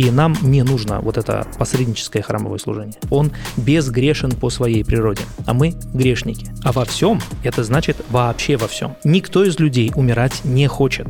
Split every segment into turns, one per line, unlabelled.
И нам не нужно вот это посредническое храмовое служение. Он безгрешен по своей природе, а мы грешники. А во всем это значит вообще во всем. Никто из людей умирать не хочет.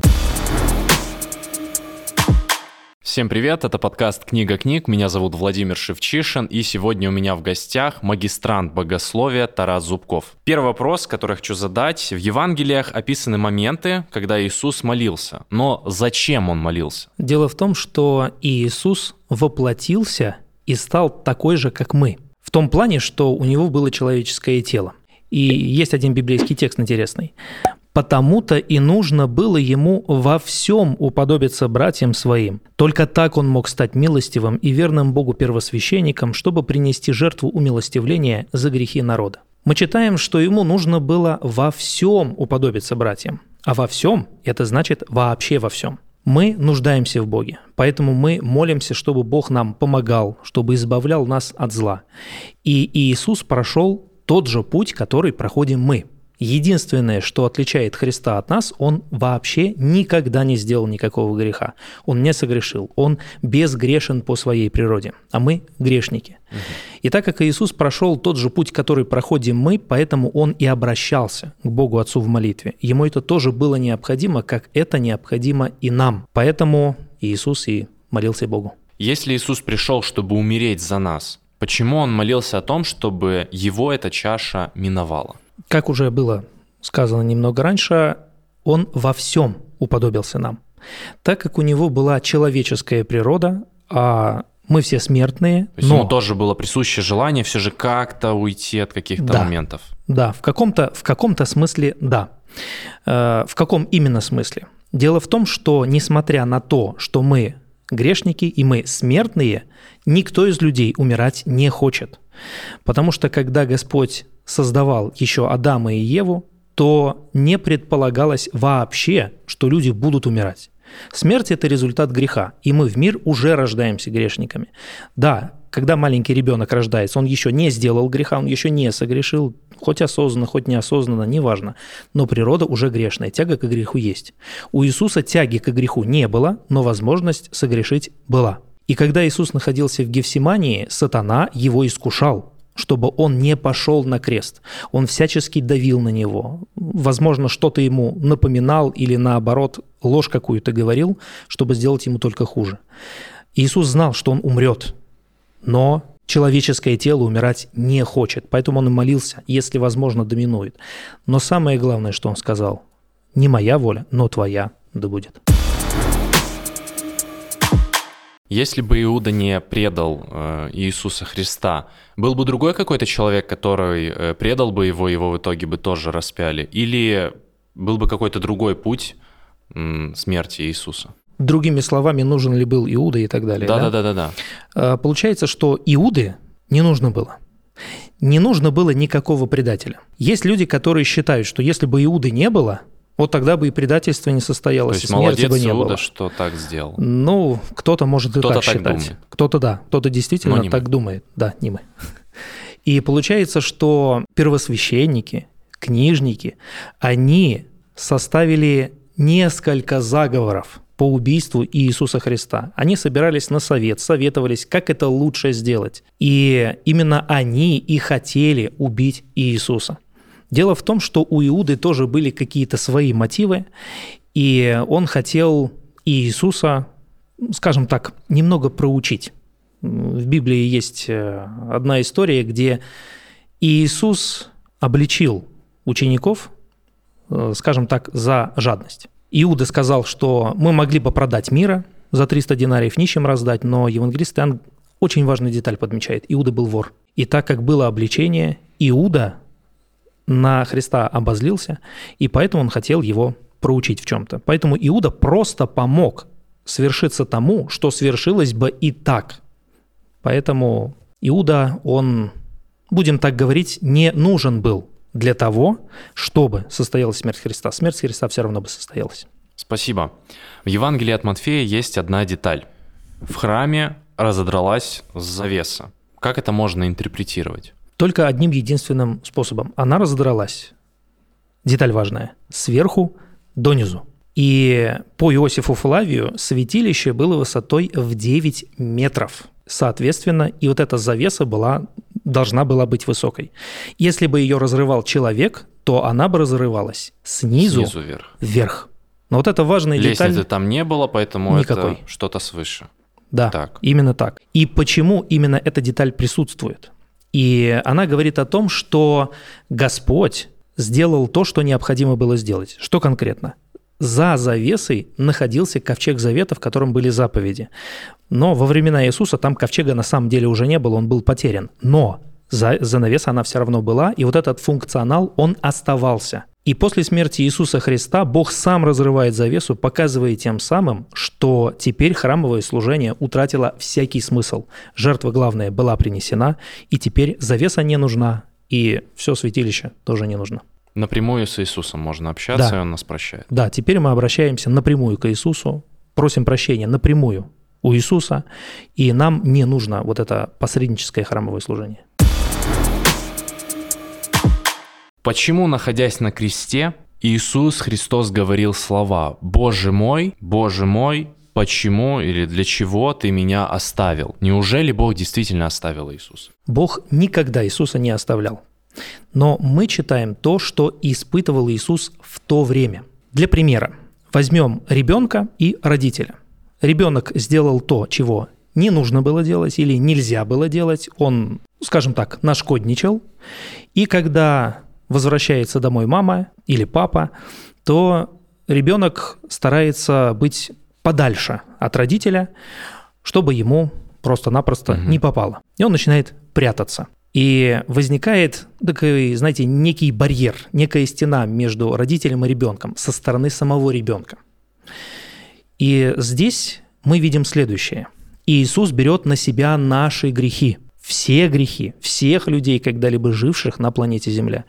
Всем привет, это подкаст «Книга книг», меня зовут Владимир Шевчишин, и сегодня у меня в гостях магистрант богословия Тарас Зубков. Первый вопрос, который хочу задать. В Евангелиях описаны моменты, когда Иисус молился, но зачем Он молился?
Дело в том, что Иисус воплотился и стал такой же, как мы. В том плане, что у него было человеческое тело. И есть один библейский текст интересный. Потому-то и нужно было ему во всем уподобиться братьям своим. Только так он мог стать милостивым и верным Богу первосвященником, чтобы принести жертву умилостивления за грехи народа. Мы читаем, что ему нужно было во всем уподобиться братьям. А во всем – это значит вообще во всем. Мы нуждаемся в Боге, поэтому мы молимся, чтобы Бог нам помогал, чтобы избавлял нас от зла. И Иисус прошел тот же путь, который проходим мы – Единственное, что отличает Христа от нас, он вообще никогда не сделал никакого греха. Он не согрешил. Он безгрешен по своей природе. А мы грешники. Угу. И так как Иисус прошел тот же путь, который проходим мы, поэтому он и обращался к Богу Отцу в молитве. Ему это тоже было необходимо, как это необходимо и нам. Поэтому Иисус и молился Богу.
Если Иисус пришел, чтобы умереть за нас, почему он молился о том, чтобы его эта чаша миновала?
Как уже было сказано немного раньше, он во всем уподобился нам. Так как у него была человеческая природа, а мы все смертные.
То есть но... ему тоже было присуще желание все же как-то уйти от каких-то
да,
моментов.
Да, в каком-то, в каком-то смысле да. Э, в каком именно смысле? Дело в том, что несмотря на то, что мы грешники и мы смертные, никто из людей умирать не хочет. Потому что когда Господь создавал еще Адама и Еву, то не предполагалось вообще, что люди будут умирать. Смерть – это результат греха, и мы в мир уже рождаемся грешниками. Да, когда маленький ребенок рождается, он еще не сделал греха, он еще не согрешил, хоть осознанно, хоть неосознанно, неважно. Но природа уже грешная, тяга к греху есть. У Иисуса тяги к греху не было, но возможность согрешить была. И когда Иисус находился в Гефсимании, сатана его искушал чтобы он не пошел на крест. Он всячески давил на него. Возможно, что-то ему напоминал или наоборот ложь какую-то говорил, чтобы сделать ему только хуже. Иисус знал, что он умрет, но человеческое тело умирать не хочет, поэтому он и молился, если возможно, доминует. Но самое главное, что он сказал, не моя воля, но твоя да будет.
Если бы Иуда не предал э, Иисуса Христа, был бы другой какой-то человек, который э, предал бы его, его в итоге бы тоже распяли? Или был бы какой-то другой путь смерти Иисуса?
Другими словами, нужен ли был Иуда и так далее.
Да, да, да, да, да.
да. Получается, что Иуды не нужно было. Не нужно было никакого предателя. Есть люди, которые считают, что если бы Иуды не было, вот тогда бы и предательство не состоялось, То есть и смерти бы не Иуда, было.
что так сделал.
Ну, кто-то может кто и так, так считать. Думает. Кто-то да, кто-то действительно так мы. думает. Да, не мы. И получается, что первосвященники, книжники, они составили несколько заговоров по убийству Иисуса Христа. Они собирались на совет, советовались, как это лучше сделать. И именно они и хотели убить Иисуса. Дело в том, что у Иуды тоже были какие-то свои мотивы, и он хотел Иисуса, скажем так, немного проучить. В Библии есть э, одна история, где Иисус обличил учеников, э, скажем так, за жадность. Иуда сказал, что мы могли бы продать мира за 300 динариев нищим раздать, но евангелист Иоанн очень важную деталь подмечает. Иуда был вор. И так как было обличение, Иуда на Христа обозлился, и поэтому он хотел его проучить в чем-то. Поэтому Иуда просто помог свершиться тому, что свершилось бы и так. Поэтому Иуда, он, будем так говорить, не нужен был для того, чтобы состоялась смерть Христа. Смерть Христа все равно бы состоялась.
Спасибо. В Евангелии от Матфея есть одна деталь. В храме разодралась завеса. Как это можно интерпретировать?
Только одним единственным способом. Она разодралась. Деталь важная. Сверху донизу. И по Иосифу Флавию святилище было высотой в 9 метров. Соответственно, и вот эта завеса была, должна была быть высокой. Если бы ее разрывал человек, то она бы разрывалась снизу, снизу вверх. вверх. Но вот это важная
Лестницы
деталь.
там не было, поэтому Никакой. это что-то свыше.
Да, так. именно так. И почему именно эта деталь присутствует? И она говорит о том, что Господь сделал то, что необходимо было сделать. Что конкретно? За завесой находился ковчег завета, в котором были заповеди. Но во времена Иисуса там ковчега на самом деле уже не было, он был потерян. Но за, занавеса она все равно была, и вот этот функционал, он оставался. И после смерти Иисуса Христа Бог сам разрывает завесу, показывая тем самым, что теперь храмовое служение утратило всякий смысл. Жертва главная была принесена, и теперь завеса не нужна, и все святилище тоже не нужно.
Напрямую с Иисусом можно общаться, да. и Он нас прощает.
Да, теперь мы обращаемся напрямую к Иисусу, просим прощения напрямую у Иисуса, и нам не нужно вот это посредническое храмовое служение.
Почему, находясь на кресте, Иисус Христос говорил слова «Боже мой, Боже мой, почему или для чего ты меня оставил?» Неужели Бог действительно оставил Иисуса?
Бог никогда Иисуса не оставлял. Но мы читаем то, что испытывал Иисус в то время. Для примера, возьмем ребенка и родителя. Ребенок сделал то, чего не нужно было делать или нельзя было делать. Он, скажем так, нашкодничал. И когда возвращается домой мама или папа, то ребенок старается быть подальше от родителя, чтобы ему просто-напросто угу. не попало. И он начинает прятаться. И возникает такой, знаете, некий барьер, некая стена между родителем и ребенком со стороны самого ребенка. И здесь мы видим следующее. Иисус берет на себя наши грехи все грехи всех людей, когда-либо живших на планете Земля,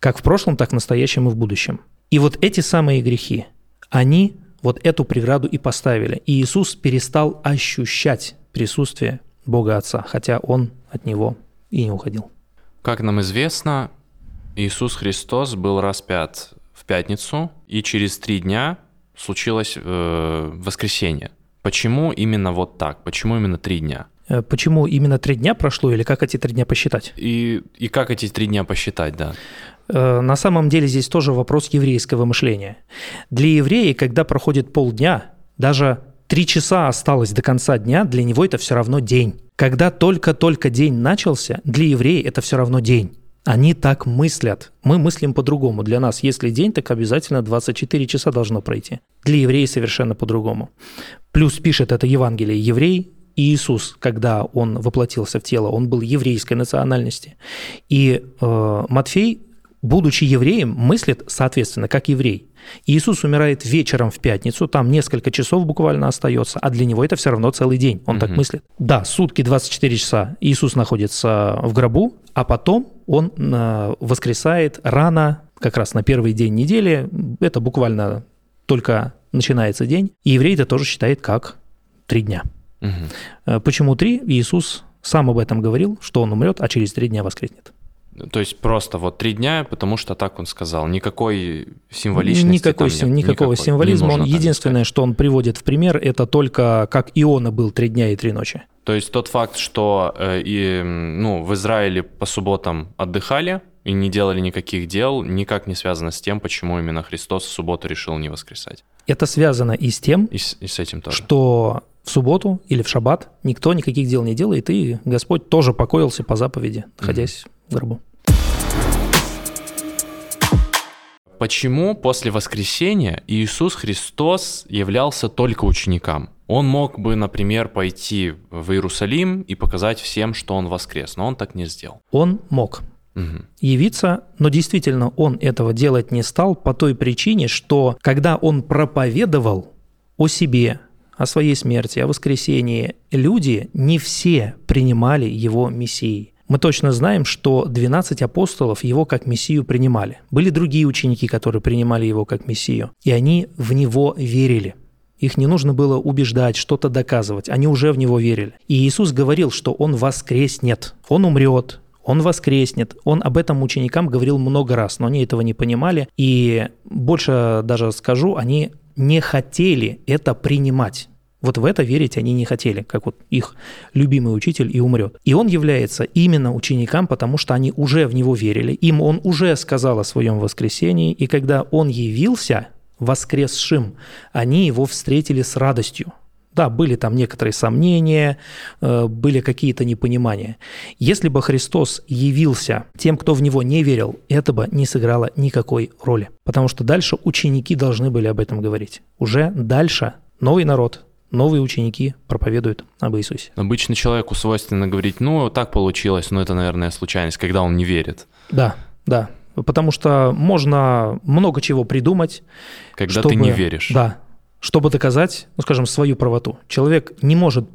как в прошлом, так в настоящем и в будущем. И вот эти самые грехи, они вот эту преграду и поставили. И Иисус перестал ощущать присутствие Бога Отца, хотя Он от Него и не уходил.
Как нам известно, Иисус Христос был распят в пятницу, и через три дня случилось э, воскресенье. Почему именно вот так? Почему именно три дня?
Э, почему именно три дня прошло или как эти три дня посчитать?
И, и как эти три дня посчитать, да?
Э, на самом деле здесь тоже вопрос еврейского мышления. Для еврея, когда проходит полдня, даже три часа осталось до конца дня, для него это все равно день. Когда только-только день начался, для еврея это все равно день. Они так мыслят. Мы мыслим по-другому. Для нас, если день, так обязательно 24 часа должно пройти. Для еврея совершенно по-другому. Плюс пишет это Евангелие еврей, Иисус, когда он воплотился в тело, он был еврейской национальности. И э, Матфей, будучи евреем, мыслит, соответственно, как еврей. Иисус умирает вечером в пятницу, там несколько часов буквально остается, а для него это все равно целый день. Он угу. так мыслит. Да, сутки 24 часа Иисус находится в гробу, а потом он э, воскресает рано, как раз на первый день недели. Это буквально только начинается день. И еврей это тоже считает как три дня. Угу. Почему три? Иисус сам об этом говорил, что он умрет, а через три дня воскреснет.
То есть просто вот три дня, потому что так он сказал. Никакой символичности
Никакой,
там
нет. Никакого никакой. символизма. Он, единственное, что он приводит в пример, это только как Иона был три дня и три ночи.
То есть тот факт, что э, и, ну, в Израиле по субботам отдыхали и не делали никаких дел, никак не связано с тем, почему именно Христос в субботу решил не воскресать.
Это связано и с тем,
и с, и с этим тоже.
что в субботу или в шаббат никто никаких дел не делает, и Господь тоже покоился по заповеди, находясь mm-hmm. в гробу.
Почему после воскресения Иисус Христос являлся только ученикам? Он мог бы, например, пойти в Иерусалим и показать всем, что он воскрес, но он так не сделал.
Он мог явиться, но действительно он этого делать не стал по той причине, что когда он проповедовал о себе, о своей смерти, о воскресении, люди не все принимали его мессией. Мы точно знаем, что 12 апостолов его как мессию принимали. Были другие ученики, которые принимали его как мессию, и они в него верили. Их не нужно было убеждать, что-то доказывать, они уже в него верили. И Иисус говорил, что он воскреснет, он умрет, он воскреснет. Он об этом ученикам говорил много раз, но они этого не понимали. И больше даже скажу, они не хотели это принимать. Вот в это верить они не хотели, как вот их любимый учитель и умрет. И он является именно ученикам, потому что они уже в него верили. Им он уже сказал о своем воскресении, и когда он явился воскресшим, они его встретили с радостью. Да, были там некоторые сомнения, э, были какие-то непонимания. Если бы Христос явился тем, кто в него не верил, это бы не сыграло никакой роли. Потому что дальше ученики должны были об этом говорить. Уже дальше новый народ, новые ученики проповедуют об Иисусе.
Обычно человеку свойственно говорить, ну, так получилось, но это, наверное, случайность, когда он не верит.
Да, да. Потому что можно много чего придумать.
Когда чтобы, ты не веришь.
Да, чтобы доказать, ну, скажем, свою правоту. Человек не может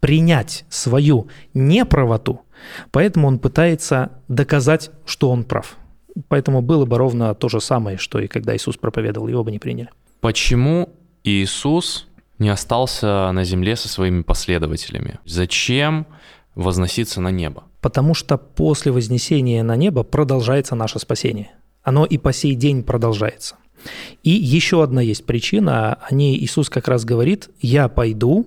принять свою неправоту, поэтому он пытается доказать, что он прав. Поэтому было бы ровно то же самое, что и когда Иисус проповедовал, его бы не приняли.
Почему Иисус не остался на земле со своими последователями. Зачем возноситься на небо?
Потому что после вознесения на небо продолжается наше спасение. Оно и по сей день продолжается. И еще одна есть причина, о ней Иисус как раз говорит, «Я пойду,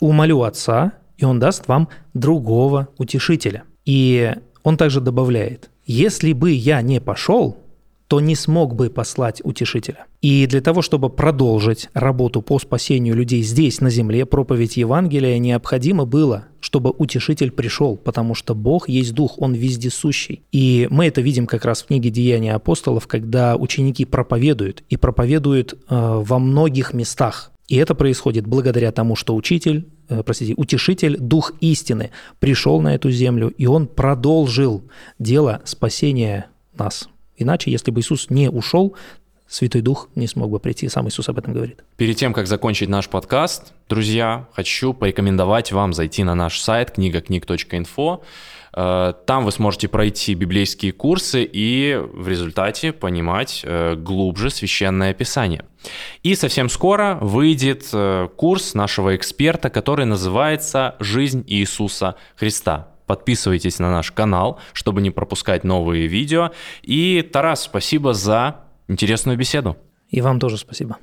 умолю Отца, и Он даст вам другого утешителя». И Он также добавляет, «Если бы я не пошел, то не смог бы послать утешителя. И для того, чтобы продолжить работу по спасению людей здесь, на земле, проповедь Евангелия, необходимо было, чтобы утешитель пришел, потому что Бог есть Дух, Он вездесущий. И мы это видим как раз в книге «Деяния апостолов», когда ученики проповедуют, и проповедуют э, во многих местах. И это происходит благодаря тому, что учитель, э, простите, утешитель, дух истины пришел на эту землю, и он продолжил дело спасения нас. Иначе, если бы Иисус не ушел, Святой Дух не смог бы прийти, сам Иисус об этом говорит.
Перед тем, как закончить наш подкаст, друзья, хочу порекомендовать вам зайти на наш сайт книгакниг.инфо. Э, там вы сможете пройти библейские курсы и в результате понимать э, глубже священное писание. И совсем скоро выйдет э, курс нашего эксперта, который называется «Жизнь Иисуса Христа». Подписывайтесь на наш канал, чтобы не пропускать новые видео. И, Тарас, спасибо за интересную беседу.
И вам тоже спасибо.